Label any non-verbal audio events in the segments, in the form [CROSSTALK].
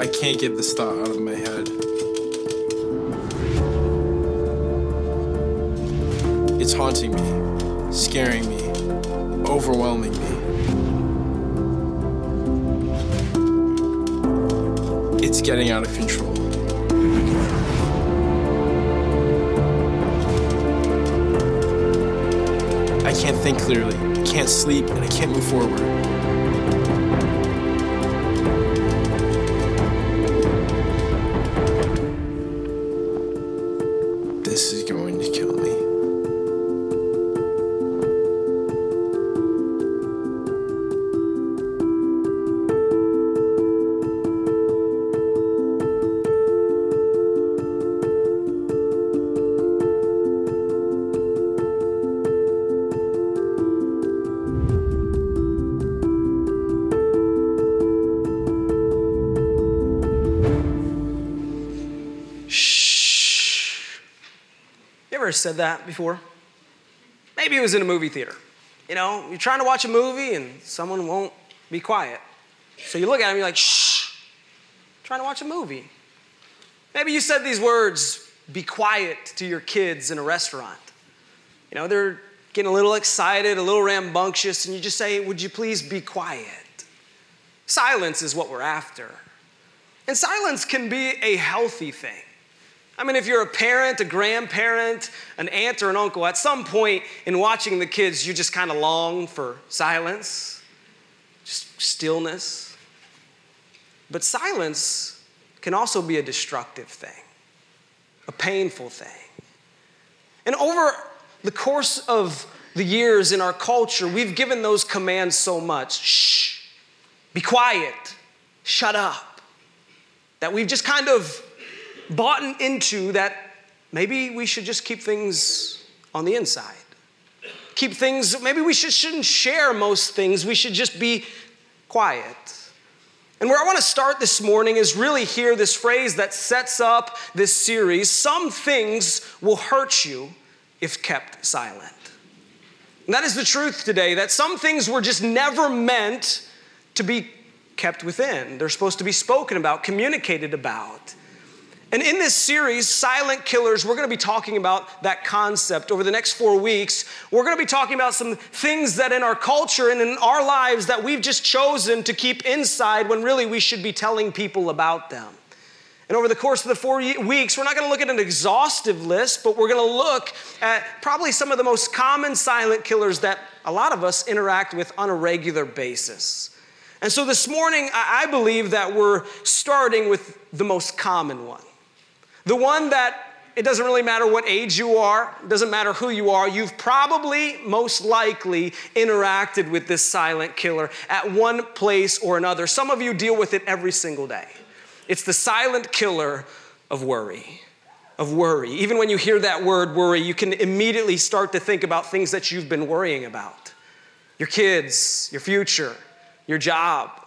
I can't get this thought out of my head. It's haunting me, scaring me, overwhelming me. It's getting out of control. I can't think clearly, I can't sleep, and I can't move forward. Ever said that before? Maybe it was in a movie theater. You know, you're trying to watch a movie and someone won't be quiet. So you look at them, you're like, shh, I'm trying to watch a movie. Maybe you said these words, be quiet, to your kids in a restaurant. You know, they're getting a little excited, a little rambunctious, and you just say, would you please be quiet? Silence is what we're after. And silence can be a healthy thing. I mean, if you're a parent, a grandparent, an aunt, or an uncle, at some point in watching the kids, you just kind of long for silence, just stillness. But silence can also be a destructive thing, a painful thing. And over the course of the years in our culture, we've given those commands so much shh, be quiet, shut up, that we've just kind of bought into that maybe we should just keep things on the inside. Keep things, maybe we should, shouldn't share most things, we should just be quiet. And where I want to start this morning is really here this phrase that sets up this series some things will hurt you if kept silent. And that is the truth today that some things were just never meant to be kept within. They're supposed to be spoken about, communicated about. And in this series, Silent Killers, we're going to be talking about that concept over the next four weeks. We're going to be talking about some things that in our culture and in our lives that we've just chosen to keep inside when really we should be telling people about them. And over the course of the four weeks, we're not going to look at an exhaustive list, but we're going to look at probably some of the most common silent killers that a lot of us interact with on a regular basis. And so this morning, I believe that we're starting with the most common one. The one that it doesn't really matter what age you are, it doesn't matter who you are, you've probably most likely interacted with this silent killer at one place or another. Some of you deal with it every single day. It's the silent killer of worry. Of worry. Even when you hear that word worry, you can immediately start to think about things that you've been worrying about your kids, your future, your job,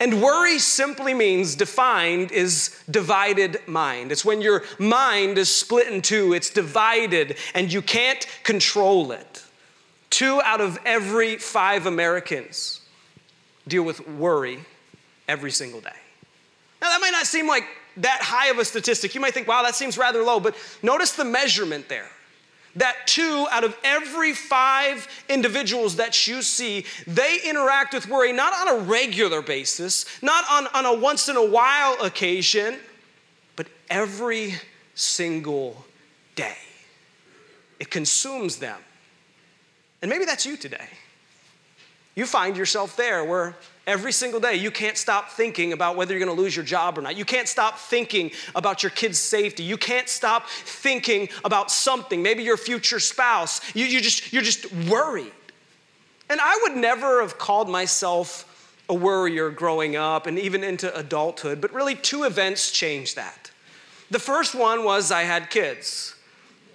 and worry simply means defined is divided mind. It's when your mind is split in two, it's divided, and you can't control it. Two out of every five Americans deal with worry every single day. Now, that might not seem like that high of a statistic. You might think, wow, that seems rather low, but notice the measurement there that two out of every five individuals that you see, they interact with worry not on a regular basis, not on, on a once in a while occasion, but every single day. It consumes them. And maybe that's you today. You find yourself there where every single day you can't stop thinking about whether you're going to lose your job or not. You can't stop thinking about your kids' safety. You can't stop thinking about something, maybe your future spouse. You, you just, you're just worried. And I would never have called myself a worrier growing up and even into adulthood, but really two events changed that. The first one was I had kids.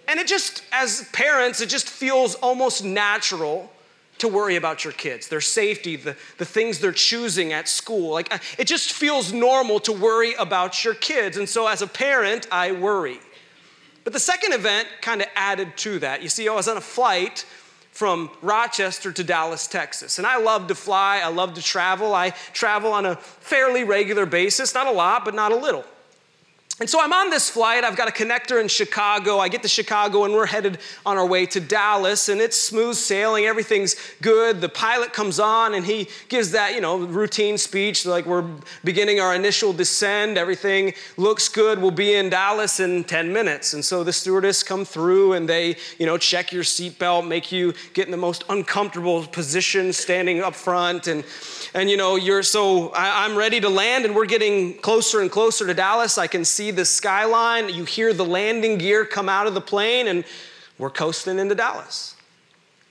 And it just, as parents, it just feels almost natural to worry about your kids, their safety, the, the things they're choosing at school. Like, uh, it just feels normal to worry about your kids. And so, as a parent, I worry. But the second event kind of added to that. You see, I was on a flight from Rochester to Dallas, Texas. And I love to fly, I love to travel. I travel on a fairly regular basis, not a lot, but not a little. And so I'm on this flight. I've got a connector in Chicago. I get to Chicago and we're headed on our way to Dallas and it's smooth sailing. Everything's good. The pilot comes on and he gives that, you know, routine speech like we're beginning our initial descend. Everything looks good. We'll be in Dallas in 10 minutes. And so the stewardess come through and they, you know, check your seatbelt, make you get in the most uncomfortable position standing up front and and you know, you're so I, I'm ready to land and we're getting closer and closer to Dallas. I can see see the skyline, you hear the landing gear come out of the plane, and we're coasting into Dallas.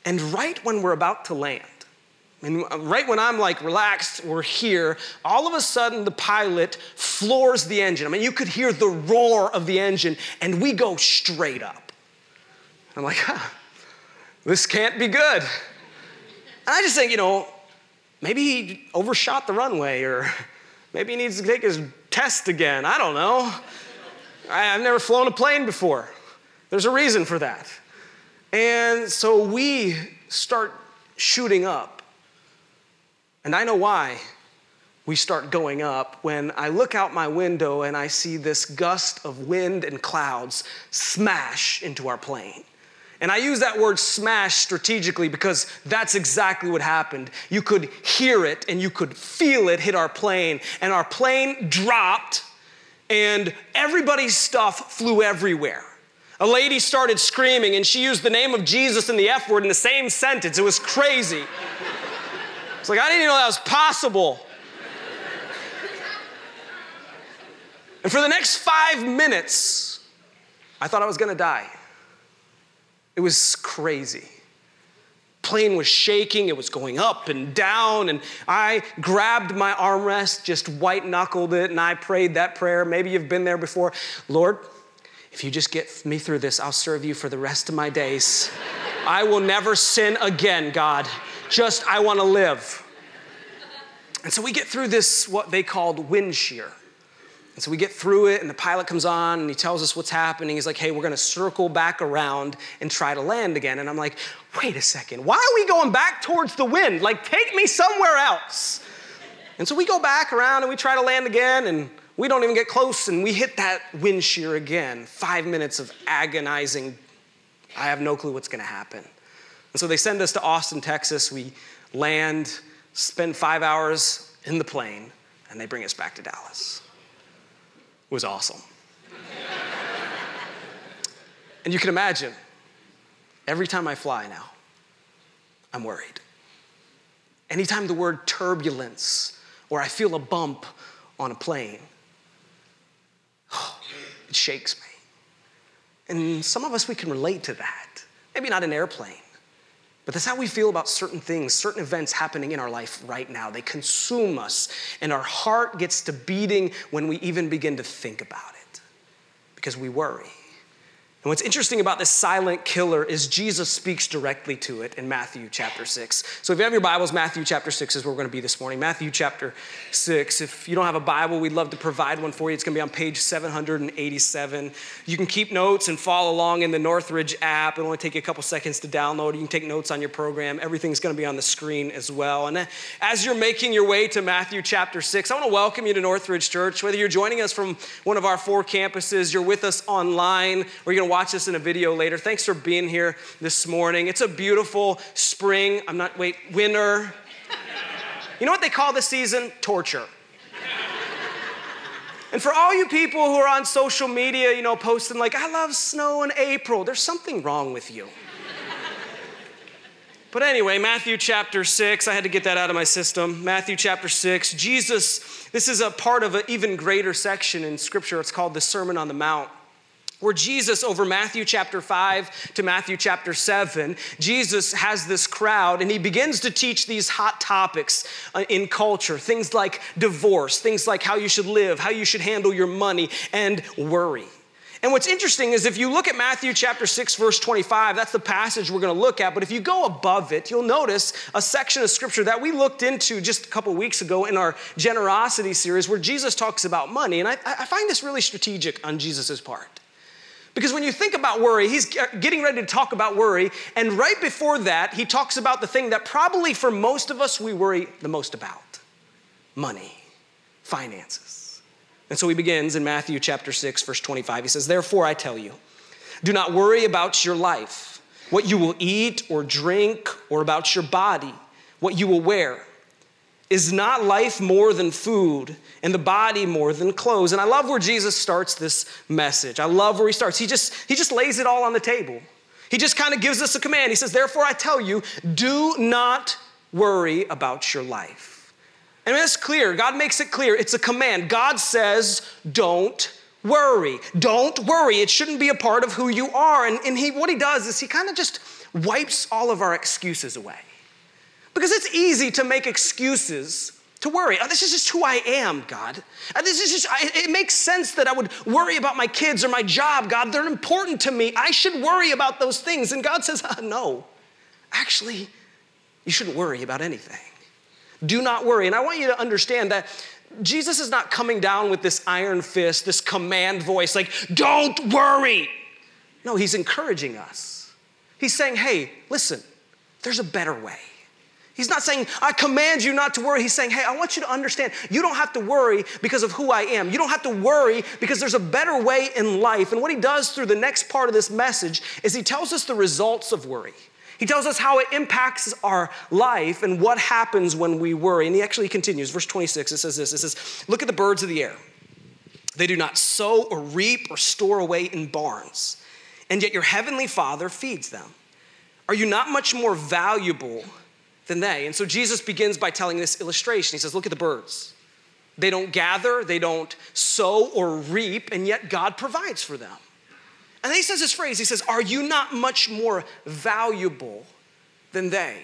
And right when we're about to land, and right when I'm like relaxed, we're here, all of a sudden the pilot floors the engine. I mean, you could hear the roar of the engine, and we go straight up. I'm like, huh, this can't be good. And I just think, you know, maybe he overshot the runway, or [LAUGHS] maybe he needs to take his test again. I don't know. I, have never flown a plane before. There's a reason for that. And so we start shooting up. And I know why we start going up when I look out my window and I see this gust of wind and clouds smash into our plane. And I use that word smash strategically because that's exactly what happened. You could hear it and you could feel it hit our plane, and our plane dropped, and everybody's stuff flew everywhere. A lady started screaming, and she used the name of Jesus and the F word in the same sentence. It was crazy. It's like, I didn't even know that was possible. And for the next five minutes, I thought I was gonna die. It was crazy. Plane was shaking, it was going up and down, and I grabbed my armrest, just white knuckled it, and I prayed that prayer. Maybe you've been there before. Lord, if you just get me through this, I'll serve you for the rest of my days. I will never sin again, God. Just, I want to live. And so we get through this, what they called wind shear. And so we get through it, and the pilot comes on and he tells us what's happening. He's like, hey, we're gonna circle back around and try to land again. And I'm like, wait a second, why are we going back towards the wind? Like, take me somewhere else. And so we go back around and we try to land again, and we don't even get close, and we hit that wind shear again. Five minutes of agonizing, I have no clue what's gonna happen. And so they send us to Austin, Texas. We land, spend five hours in the plane, and they bring us back to Dallas was awesome. and you can imagine, every time I fly now, I'm worried. Anytime the word turbulence or I feel a bump on a plane, [SIGHS] it shakes me. And some of us, we can relate to that. Maybe not an airplane, but that's how we feel about certain things, certain events happening in our life right now. They consume us, and our heart gets to beating when we even begin to think about it because we worry. And what's interesting about this silent killer is Jesus speaks directly to it in Matthew chapter 6. So if you have your Bibles, Matthew chapter 6 is where we're going to be this morning. Matthew chapter 6. If you don't have a Bible, we'd love to provide one for you. It's going to be on page 787. You can keep notes and follow along in the Northridge app. It'll only take you a couple seconds to download. You can take notes on your program. Everything's going to be on the screen as well. And as you're making your way to Matthew chapter 6, I want to welcome you to Northridge Church. Whether you're joining us from one of our four campuses, you're with us online, or you're going watch this in a video later. Thanks for being here this morning. It's a beautiful spring. I'm not, wait, winter. You know what they call this season? Torture. And for all you people who are on social media, you know, posting like, I love snow in April, there's something wrong with you. But anyway, Matthew chapter 6, I had to get that out of my system. Matthew chapter 6, Jesus, this is a part of an even greater section in Scripture. It's called the Sermon on the Mount where Jesus, over Matthew chapter 5 to Matthew chapter 7, Jesus has this crowd and he begins to teach these hot topics uh, in culture things like divorce, things like how you should live, how you should handle your money, and worry. And what's interesting is if you look at Matthew chapter 6, verse 25, that's the passage we're going to look at. But if you go above it, you'll notice a section of scripture that we looked into just a couple weeks ago in our generosity series where Jesus talks about money. And I, I find this really strategic on Jesus' part. Because when you think about worry, he's getting ready to talk about worry. And right before that, he talks about the thing that probably for most of us we worry the most about money, finances. And so he begins in Matthew chapter 6, verse 25. He says, Therefore I tell you, do not worry about your life, what you will eat or drink, or about your body, what you will wear. Is not life more than food and the body more than clothes? And I love where Jesus starts this message. I love where he starts. He just, he just lays it all on the table. He just kind of gives us a command. He says, Therefore, I tell you, do not worry about your life. And it's clear. God makes it clear. It's a command. God says, Don't worry. Don't worry. It shouldn't be a part of who you are. And, and he, what he does is he kind of just wipes all of our excuses away. Because it's easy to make excuses to worry. Oh, this is just who I am, God. Uh, this is just, it makes sense that I would worry about my kids or my job, God. They're important to me. I should worry about those things. And God says, oh, no, actually, you shouldn't worry about anything. Do not worry. And I want you to understand that Jesus is not coming down with this iron fist, this command voice, like, don't worry. No, he's encouraging us. He's saying, hey, listen, there's a better way. He's not saying, I command you not to worry. He's saying, hey, I want you to understand you don't have to worry because of who I am. You don't have to worry because there's a better way in life. And what he does through the next part of this message is he tells us the results of worry. He tells us how it impacts our life and what happens when we worry. And he actually continues, verse 26, it says this it says, Look at the birds of the air. They do not sow or reap or store away in barns, and yet your heavenly Father feeds them. Are you not much more valuable? Than they. And so Jesus begins by telling this illustration. He says, Look at the birds. They don't gather, they don't sow or reap, and yet God provides for them. And then he says this phrase He says, Are you not much more valuable than they?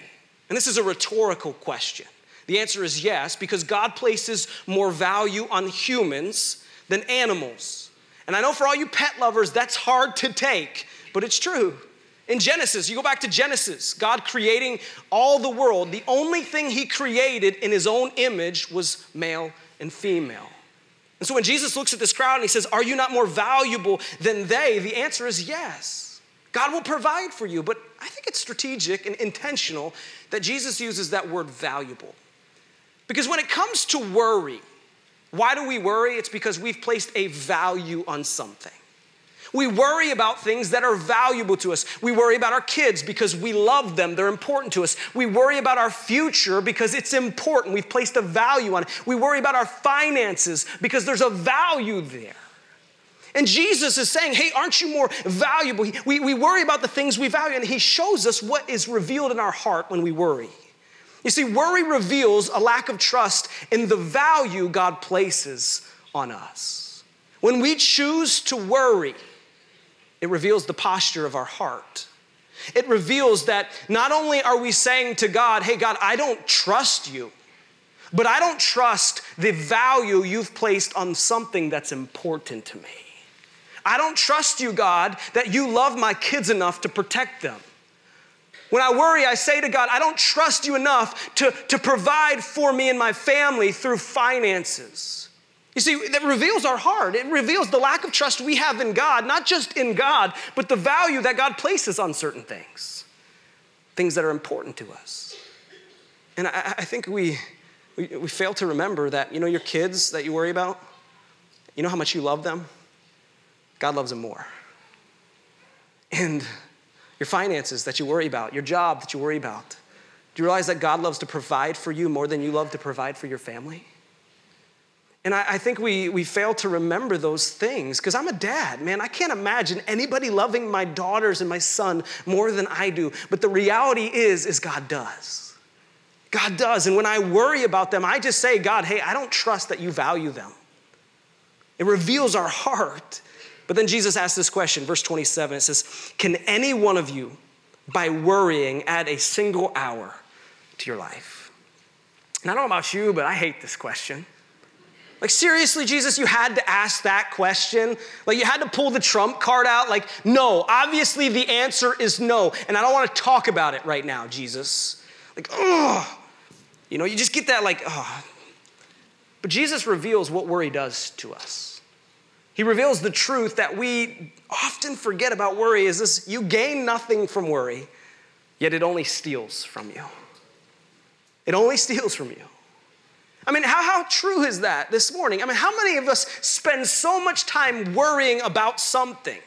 And this is a rhetorical question. The answer is yes, because God places more value on humans than animals. And I know for all you pet lovers, that's hard to take, but it's true. In Genesis, you go back to Genesis, God creating all the world, the only thing He created in His own image was male and female. And so when Jesus looks at this crowd and He says, Are you not more valuable than they? The answer is yes. God will provide for you, but I think it's strategic and intentional that Jesus uses that word valuable. Because when it comes to worry, why do we worry? It's because we've placed a value on something. We worry about things that are valuable to us. We worry about our kids because we love them, they're important to us. We worry about our future because it's important. We've placed a value on it. We worry about our finances because there's a value there. And Jesus is saying, hey, aren't you more valuable? We, we worry about the things we value, and He shows us what is revealed in our heart when we worry. You see, worry reveals a lack of trust in the value God places on us. When we choose to worry, it reveals the posture of our heart. It reveals that not only are we saying to God, hey, God, I don't trust you, but I don't trust the value you've placed on something that's important to me. I don't trust you, God, that you love my kids enough to protect them. When I worry, I say to God, I don't trust you enough to, to provide for me and my family through finances. You see, that reveals our heart. It reveals the lack of trust we have in God, not just in God, but the value that God places on certain things, things that are important to us. And I, I think we, we, we fail to remember that, you know, your kids that you worry about, you know how much you love them? God loves them more. And your finances that you worry about, your job that you worry about, do you realize that God loves to provide for you more than you love to provide for your family? And I, I, think we, we fail to remember those things because I'm a dad, man. I can't imagine anybody loving my daughters and my son more than I do. But the reality is, is God does. God does. And when I worry about them, I just say, God, hey, I don't trust that you value them. It reveals our heart. But then Jesus asks this question, verse 27, it says, Can any one of you, by worrying, add a single hour to your life? And I don't know about you, but I hate this question. Like, seriously, Jesus, you had to ask that question? Like, you had to pull the trump card out? Like, no, obviously the answer is no. And I don't want to talk about it right now, Jesus. Like, oh, you know, you just get that, like, oh. But Jesus reveals what worry does to us. He reveals the truth that we often forget about worry is this you gain nothing from worry, yet it only steals from you. It only [LAUGHS] steals from you. I mean, how, how true is that this morning? I mean, how many of us spend so much time worrying about something?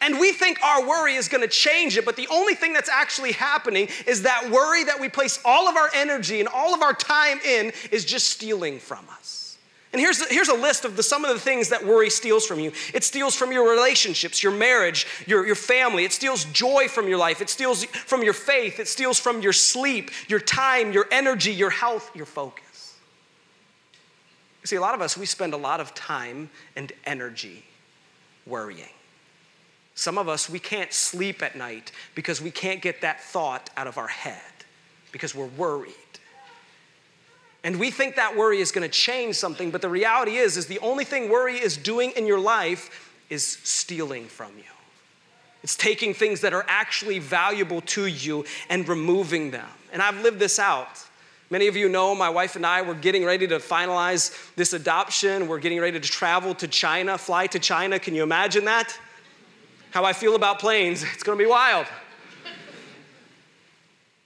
And we think our worry is gonna change it, but the only thing that's actually happening is that worry that we place all of our energy and all of our time in is just stealing from us. And here's, here's a list of the, some of the things that worry steals from you. It steals from your relationships, your marriage, your, your family. It steals joy from your life. It steals from your faith. It steals from your sleep, your time, your energy, your health, your focus. See, a lot of us, we spend a lot of time and energy worrying. Some of us, we can't sleep at night because we can't get that thought out of our head because we're worried. And we think that worry is going to change something, but the reality is is the only thing worry is doing in your life is stealing from you. It's taking things that are actually valuable to you and removing them. And I've lived this out. Many of you know my wife and I were getting ready to finalize this adoption. We're getting ready to travel to China, fly to China. Can you imagine that? How I feel about planes. It's going to be wild.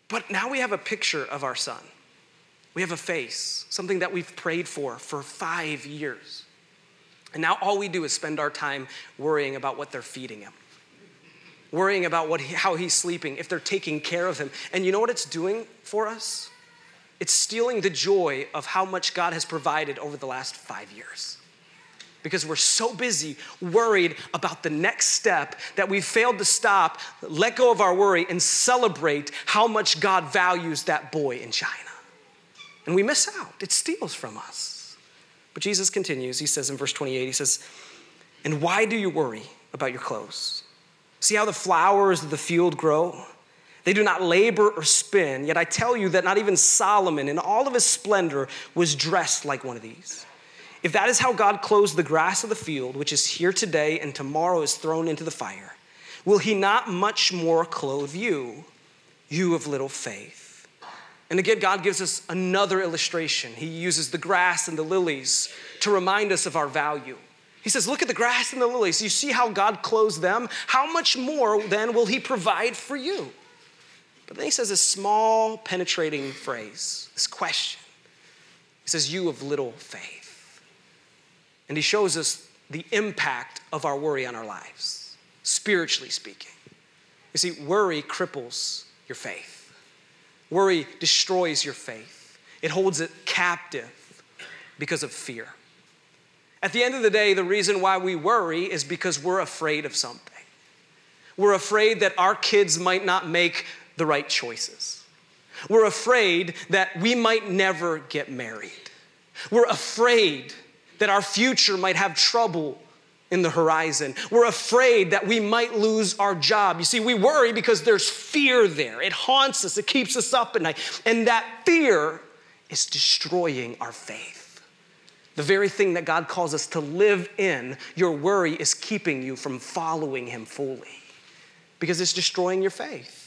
But now we have a picture of our son. We have a face, something that we've prayed for for five years. And now all we do is spend our time worrying about what they're feeding him, worrying about what he, how he's sleeping, if they're taking care of him. And you know what it's doing for us? It's stealing the joy of how much God has provided over the last five years. Because we're so busy worried about the next step that we failed to stop, let go of our worry, and celebrate how much God values that boy in China. And we miss out, it steals from us. But Jesus continues, he says in verse 28, he says, And why do you worry about your clothes? See how the flowers of the field grow? They do not labor or spin, yet I tell you that not even Solomon in all of his splendor was dressed like one of these. If that is how God clothes the grass of the field, which is here today and tomorrow is thrown into the fire, will he not much more clothe you, you of little faith? And again, God gives us another illustration. He uses the grass and the lilies to remind us of our value. He says, Look at the grass and the lilies. You see how God clothes them? How much more then will He provide for you? But then he says this small, penetrating phrase, this question. He says, You of little faith. And he shows us the impact of our worry on our lives, spiritually speaking. You see, worry cripples your faith, worry destroys your faith, it holds it captive because of fear. At the end of the day, the reason why we worry is because we're afraid of something. We're afraid that our kids might not make the right choices. We're afraid that we might never get married. We're afraid that our future might have trouble in the horizon. We're afraid that we might lose our job. You see, we worry because there's fear there. It haunts us, it keeps us up at night. And that fear is destroying our faith. The very thing that God calls us to live in, your worry is keeping you from following Him fully because it's destroying your faith.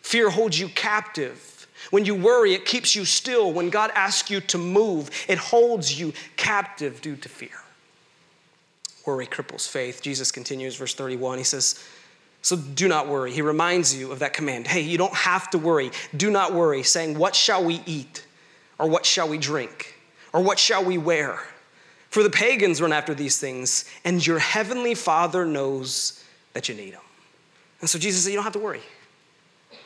Fear holds you captive. When you worry, it keeps you still. When God asks you to move, it holds you captive due to fear. Worry cripples faith. Jesus continues, verse 31. He says, So do not worry. He reminds you of that command. Hey, you don't have to worry. Do not worry, saying, What shall we eat? Or what shall we drink? Or what shall we wear? For the pagans run after these things, and your heavenly Father knows that you need them. And so Jesus said, You don't have to worry.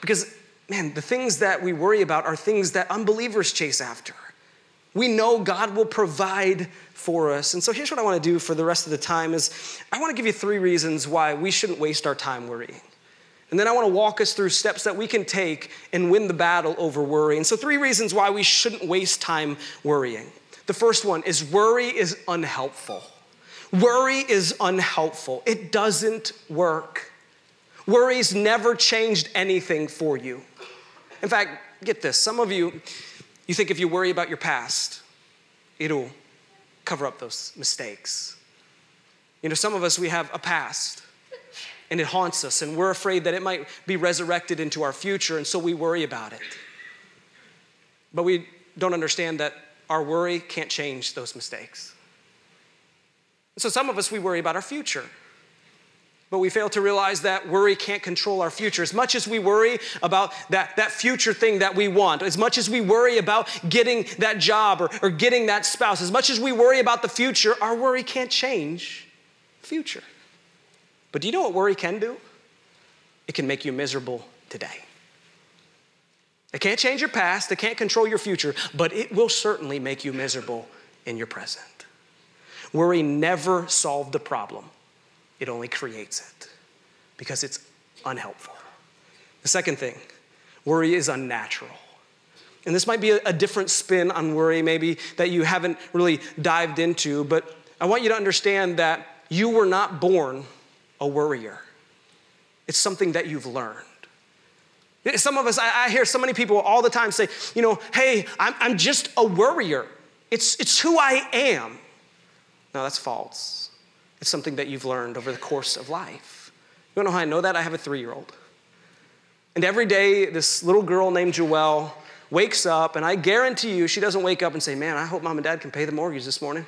Because, man, the things that we worry about are things that unbelievers chase after. We know God will provide for us. And so here's what I want to do for the rest of the time is I want to give you three reasons why we shouldn't waste our time worrying. And then I want to walk us through steps that we can take and win the battle over worry. And so three reasons why we shouldn't waste time worrying. The first one is worry is unhelpful. Worry is unhelpful. It doesn't work. Worries never changed anything for you. In fact, get this some of you, you think if you worry about your past, it'll cover up those mistakes. You know, some of us, we have a past and it haunts us, and we're afraid that it might be resurrected into our future, and so we worry about it. But we don't understand that our worry can't change those mistakes. So some of us, we worry about our future. But we fail to realize that worry can't control our future. As much as we worry about that, that future thing that we want, as much as we worry about getting that job or, or getting that spouse, as much as we worry about the future, our worry can't change future. But do you know what worry can do? It can make you miserable today. It can't change your past, it can't control your future, but it will certainly make you miserable in your present. Worry never solved the problem, it only creates it because it's unhelpful. The second thing, worry is unnatural. And this might be a, different spin on worry, maybe that you haven't really dived into, but I want you to understand that you were not born a worrier. It's something that you've learned. Some of us, I, hear so many people all the time say, you know, hey, I'm, I'm just a worrier. It's, it's who I am. No, that's false. It's something that you've learned over the course of life. You wanna know how I know that? I have a three year old. And every day, this little girl named Joelle wakes up, and I guarantee you, she doesn't wake up and say, Man, I hope mom and dad can pay the mortgage this morning.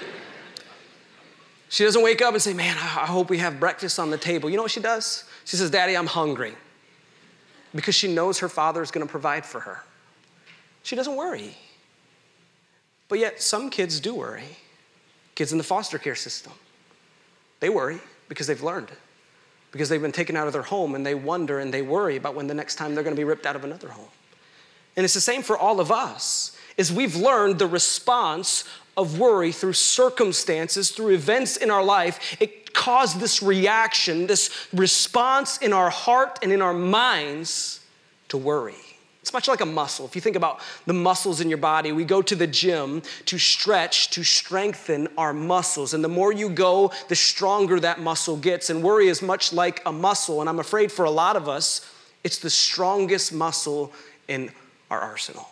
[LAUGHS] she doesn't wake up and say, Man, I hope we have breakfast on the table. You know what she does? She says, Daddy, I'm hungry because she knows her father is going to provide for her. She doesn't worry. But yet, some kids do worry. Kids in the foster care system, they worry because they've learned, because they've been taken out of their home and they wonder and they worry about when the next time they're going to be ripped out of another home. And it's the same for all of us. Is we've learned the response of worry through circumstances, through events in our life. It caused this reaction, this response in our heart and in our minds to worry. It's much like a muscle. If you think about the muscles in your body, we go to the gym to stretch, to strengthen our muscles. And the more you go, the stronger that muscle gets. And worry is much like a muscle. And I'm afraid for a lot of us, it's the strongest muscle in our arsenal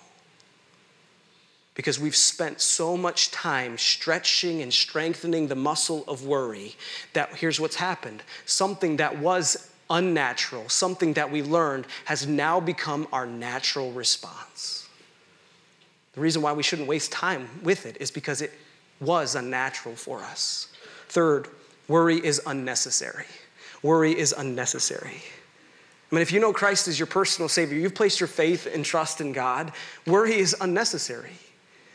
because we've spent so much time stretching and strengthening the muscle of worry that here's what's happened something that was unnatural, something that we learned, has now become our natural response. The reason why we shouldn't waste time with it is because it was unnatural for us. Third, worry is unnecessary. Worry is unnecessary. I mean, if you know Christ as your personal Savior, you've placed your faith and trust in God, worry is unnecessary.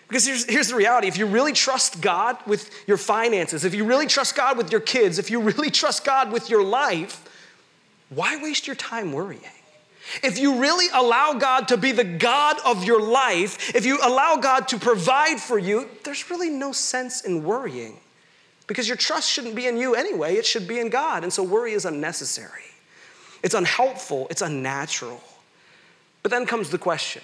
Because here's, here's the reality if you really trust God with your finances, if you really trust God with your kids, if you really trust God with your life, why waste your time worrying? If you really allow God to be the God of your life, if you allow God to provide for you, there's really no sense in worrying because your trust shouldn't be in you anyway, it should be in God. And so worry is unnecessary, it's unhelpful, it's unnatural. But then comes the question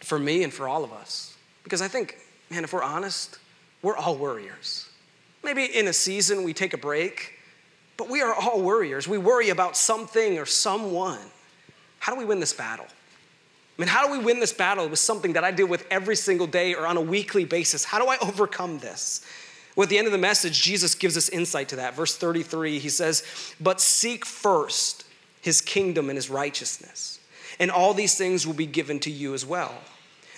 for me and for all of us because I think, man, if we're honest, we're all worriers. Maybe in a season we take a break, but we are all worriers. We worry about something or someone. How do we win this battle? I mean, how do we win this battle with something that I deal with every single day or on a weekly basis? How do I overcome this? Well, at the end of the message, Jesus gives us insight to that. Verse 33, he says, But seek first his kingdom and his righteousness, and all these things will be given to you as well.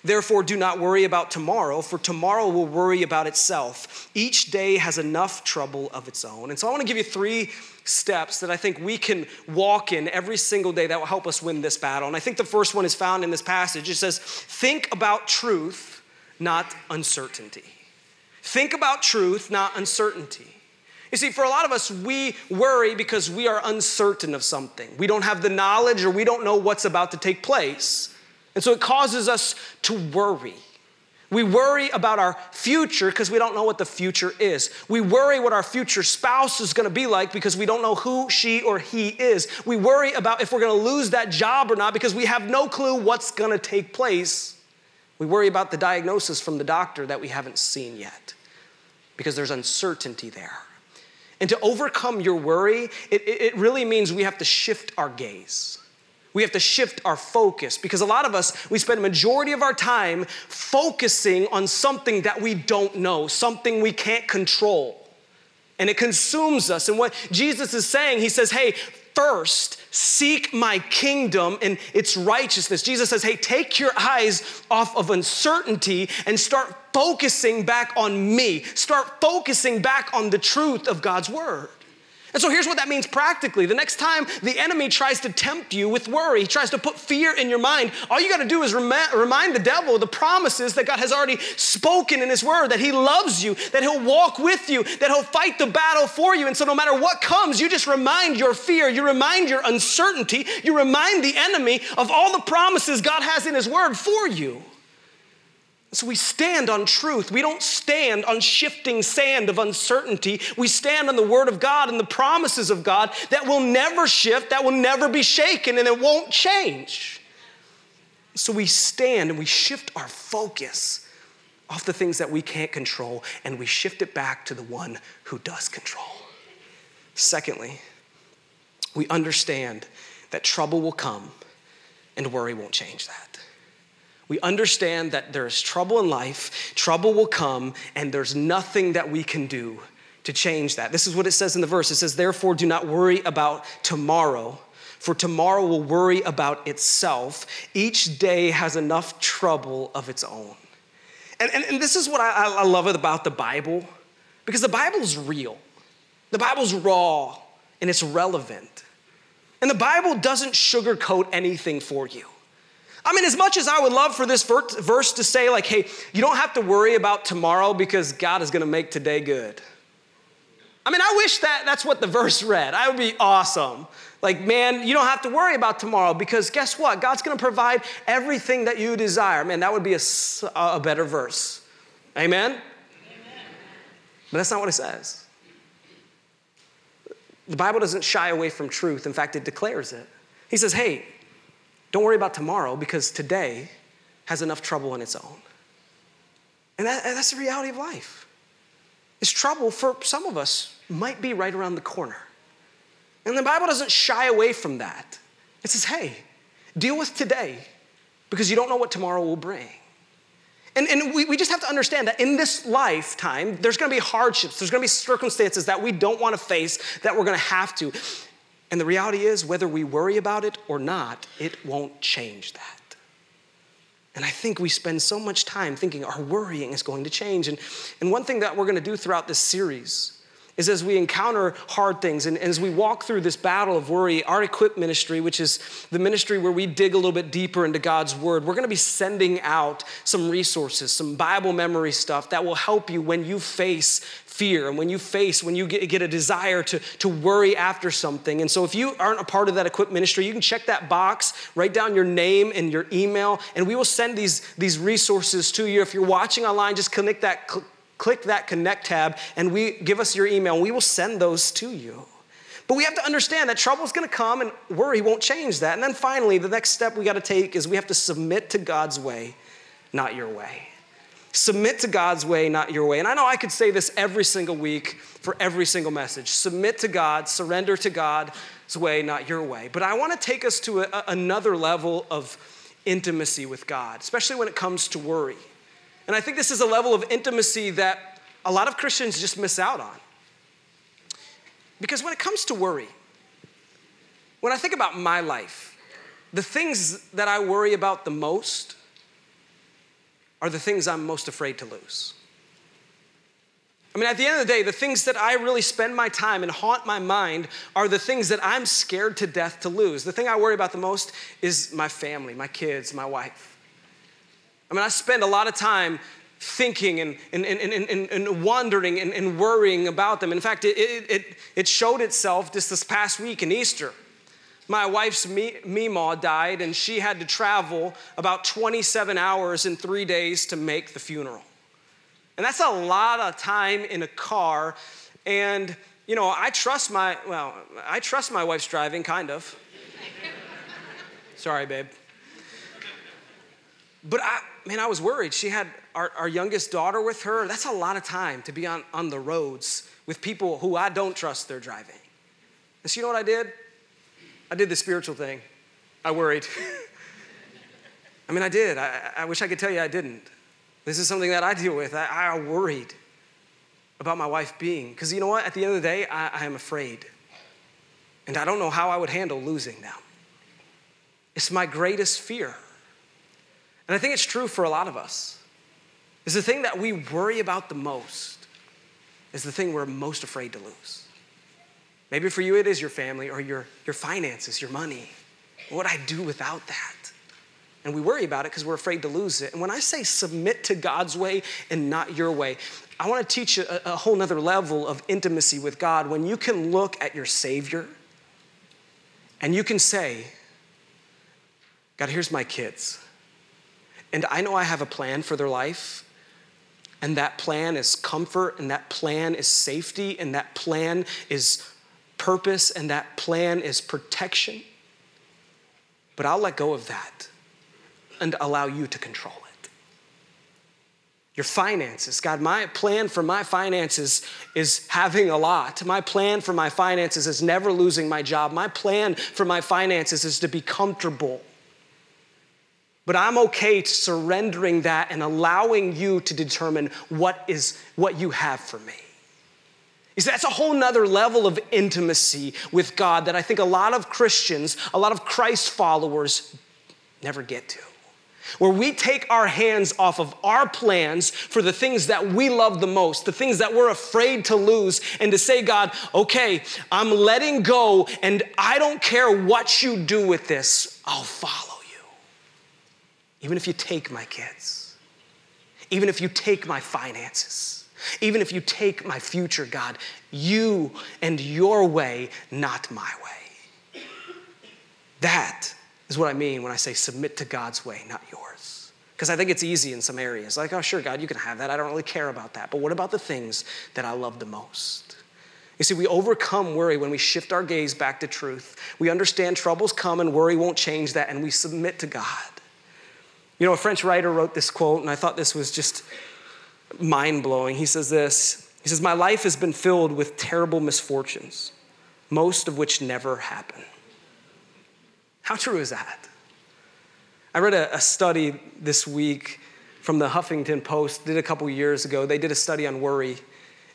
Therefore, do not worry about tomorrow, for tomorrow will worry about itself. Each day has enough trouble of its own. And so, I want to give you three steps that I think we can walk in every single day that will help us win this battle. And I think the first one is found in this passage. It says, Think about truth, not uncertainty. Think about truth, not uncertainty. You see, for a lot of us, we worry because we are uncertain of something. We don't have the knowledge or we don't know what's about to take place. And so it causes us to worry. We worry about our future because we don't know what the future is. We worry what our future spouse is going to be like because we don't know who she or he is. We worry about if we're going to lose that job or not because we have no clue what's going to take place. We worry about the diagnosis from the doctor that we haven't seen yet because there's uncertainty there. And to overcome your worry, it, it really means we have to shift our gaze. We have to shift our focus because a lot of us, we spend a majority of our time focusing on something that we don't know, something we can't control. And it consumes us. And what Jesus is saying, he says, hey, first seek my kingdom and its righteousness. Jesus says, hey, take your eyes off of uncertainty and start focusing back on me. Start focusing back on the truth of God's word. And so here's what that means practically. The next time the enemy tries to tempt you with worry, he tries to put fear in your mind, all you got to do is remind the devil the promises that God has already spoken in his word that he loves you, that he'll walk with you, that he'll fight the battle for you. And so no matter what comes, you just remind your fear, you remind your uncertainty, you remind the enemy of all the promises God has in his word for you. So we stand on truth. We don't stand on shifting sand of uncertainty. We stand on the Word of God and the promises of God that will never shift, that will never be shaken, and it won't change. So we stand and we shift our focus off the things that we can't control and we shift it back to the one who does control. Secondly, we understand that trouble will come and worry won't change that. We understand that there's trouble in life, trouble will come, and there's nothing that we can do to change that. This is what it says in the verse it says, Therefore, do not worry about tomorrow, for tomorrow will worry about itself. Each day has enough trouble of its own. And, and, and this is what I, I love about the Bible, because the Bible's real, the Bible's raw, and it's relevant. And the Bible doesn't sugarcoat anything for you. I mean, as much as I would love for this verse to say, like, hey, you don't have to worry about tomorrow because God is going to make today good. I mean, I wish that that's what the verse read. I would be awesome. Like, man, you don't have to worry about tomorrow because guess what? God's going to provide everything that you desire. Man, that would be a, a better verse. Amen? Amen? But that's not what it says. The Bible doesn't shy away from truth. In fact, it declares it. He says, hey, don't worry about tomorrow because today has enough trouble on its own. And, that, and that's the reality of life. It's trouble for some of us might be right around the corner. And the Bible doesn't shy away from that. It says, hey, deal with today because you don't know what tomorrow will bring. And, and we, we just have to understand that in this lifetime, there's gonna be hardships, there's gonna be circumstances that we don't wanna face, that we're gonna have to. And the reality is, whether we worry about it or not, it won't change that. And I think we spend so much time thinking our worrying is going to change. And, and one thing that we're going to do throughout this series is as we encounter hard things and as we walk through this battle of worry, our equip ministry, which is the ministry where we dig a little bit deeper into God's word, we're going to be sending out some resources, some Bible memory stuff that will help you when you face fear and when you face, when you get, a desire to, to worry after something. And so if you aren't a part of that equip ministry, you can check that box, write down your name and your email, and we will send these, these resources to you. If you're watching online, just click that, click that connect tab and we give us your email and we will send those to you. But we have to understand that trouble is going to come and worry won't change that. And then finally, the next step we got to take is we have to submit to God's way, not your way. Submit to God's way, not your way. And I know I could say this every single week for every single message. Submit to God, surrender to God's way, not your way. But I want to take us to a, another level of intimacy with God, especially when it comes to worry. And I think this is a level of intimacy that a lot of Christians just miss out on. Because when it comes to worry, when I think about my life, the things that I worry about the most are the things I'm most afraid to lose. I mean, at the end of the day, the things that I really spend my time and haunt my mind are the things that I'm scared to death to lose. The thing I worry about the most is my family, my kids, my wife. I mean, I spend a lot of time thinking and, and, and, and, and wondering and, and worrying about them. In fact, it, it, it showed itself just this past week in Easter. My wife's Mima died, and she had to travel about 27 hours in three days to make the funeral. And that's a lot of time in a car. And, you know, I trust my, well, I trust my wife's driving, kind of. [LAUGHS] Sorry, babe. But I, man, I was worried. She had our, our youngest daughter with her. That's a lot of time to be on, on the roads with people who I don't trust their driving. And so you know what I did? I did the spiritual thing. I worried. [LAUGHS] I mean, I did. I, I, wish I could tell you I didn't. This is something that I deal with. I, I worried about my wife being, because you know what? At the end of the day, I, I am afraid. And I don't know how I would handle losing them. It's my greatest fear. And I think it's true for a lot of us. Is the thing that we worry about the most is the thing we're most afraid to lose. Maybe for you it is your family or your, your finances, your money. What would I do without that? And we worry about it because we're afraid to lose it. And when I say submit to God's way and not your way, I want to teach a, a whole nother level of intimacy with God when you can look at your Savior and you can say, God, here's my kids. And I know I have a plan for their life. And that plan is comfort, and that plan is safety, and that plan is purpose, and that plan is protection. But I'll let go of that and allow you to control it. Your finances. God, my plan for my finances is having a lot. My plan for my finances is never losing my job. My plan for my finances is to be comfortable. But I'm okay to surrendering that and allowing you to determine what is what you have for me. You see, that's a whole nother level of intimacy with God that I think a lot of Christians, a lot of Christ followers never get to. Where we take our hands off of our plans for the things that we love the most, the things that we're afraid to lose, and to say, God, okay, I'm letting go, and I don't care what you do with this, I'll follow. Even if you take my kids, even if you take my finances, even if you take my future, God, you and your way, not my way. That is what I mean when I say submit to God's way, not yours. Because I think it's easy in some areas. Like, oh, sure, God, you can have that. I don't really care about that. But what about the things that I love the most? You see, we overcome worry when we shift our gaze back to truth. We understand troubles come and worry won't change that, and we submit to God. You know, a French writer wrote this quote, and I thought this was just mind blowing. He says this He says, My life has been filled with terrible misfortunes, most of which never happen. How true is that? I read a, a study this week from the Huffington Post, did a couple years ago. They did a study on worry.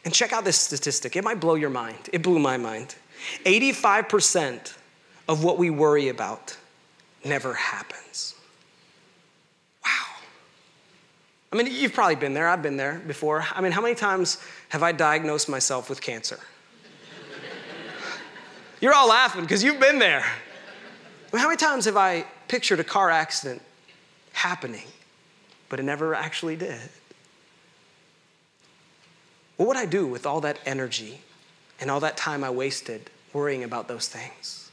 And check out this statistic. It might blow your mind. It blew my mind. 85% of what we worry about never happens. Wow. I mean, you've probably been there. I've been there before. I mean, how many times have I diagnosed myself with cancer? [LAUGHS] You're all laughing because you've been there. But how many times have I pictured a car accident happening, but it never actually did? What would I do with all that energy and all that time I wasted worrying about those things?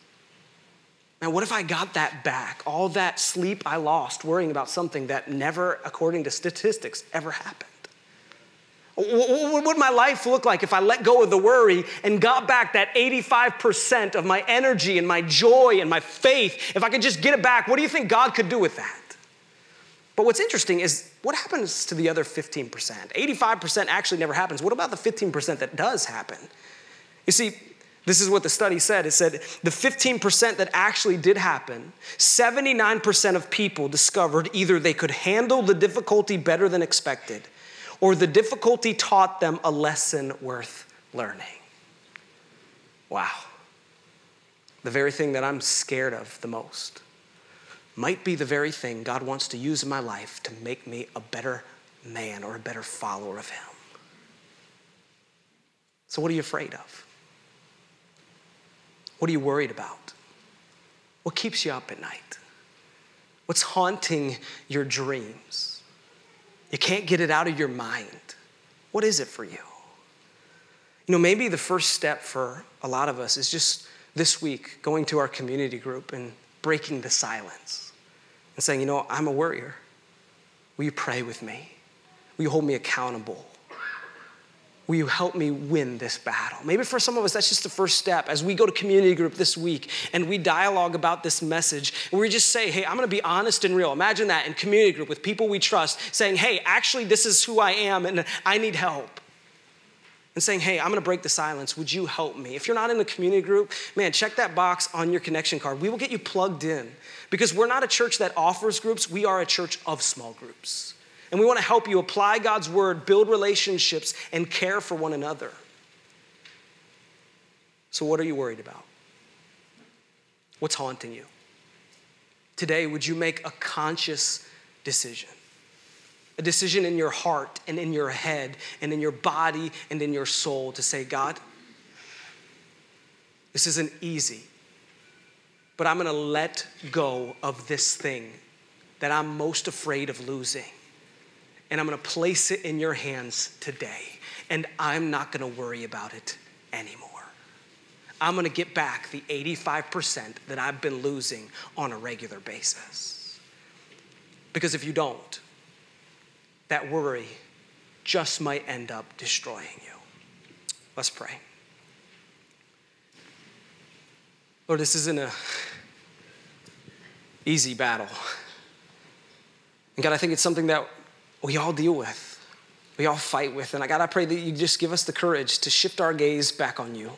Now, what if I got that back? All that sleep I lost worrying about something that never, according to statistics, ever happened? What would my life look like if I let go of the worry and got back that 85% of my energy and my joy and my faith? If I could just get it back, what do you think God could do with that? But what's interesting is what happens to the other 15%? 85% actually never happens. What about the 15% that does happen? You see, this is what the study said. It said the 15% that actually did happen, 79% of people discovered either they could handle the difficulty better than expected or the difficulty taught them a lesson worth learning. Wow. The very thing that I'm scared of the most might be the very thing God wants to use in my life to make me a better man or a better follower of Him. So, what are you afraid of? What are you worried about? What keeps you up at night? What's haunting your dreams? You can't get it out of your mind. What is it for you? You know, maybe the first step for a lot of us is just this week going to our community group and breaking the silence and saying, you know, I'm a worrier. Will you pray with me? Will you hold me accountable? Will you help me win this battle? Maybe for some of us, that's just the first step as we go to community group this week and we dialogue about this message. And we just say, hey, I'm gonna be honest and real. Imagine that in community group with people we trust, saying, hey, actually, this is who I am and I need help. And saying, hey, I'm gonna break the silence. Would you help me? If you're not in the community group, man, check that box on your connection card. We will get you plugged in because we're not a church that offers groups, we are a church of small groups. And we want to help you apply God's word, build relationships, and care for one another. So, what are you worried about? What's haunting you? Today, would you make a conscious decision? A decision in your heart and in your head and in your body and in your soul to say, God, this isn't easy, but I'm gonna let go of this thing that I'm most afraid of losing. And I'm gonna place it in your hands today. And I'm not gonna worry about it anymore. I'm gonna get back the 85% that I've been losing on a regular basis. Because if you don't, that worry just might end up destroying you. Let's pray. Lord, this isn't a easy battle. And God, I think it's something that we all deal with. We all fight with. And I God, I pray that you just give us the courage to shift our gaze back on you,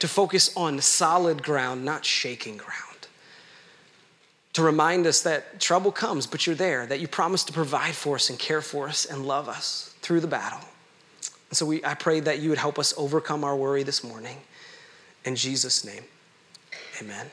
to focus on solid ground, not shaking ground. To remind us that trouble comes, but you're there, that you promise to provide for us and care for us and love us through the battle. And so we, I pray that you would help us overcome our worry this morning. In Jesus' name. Amen.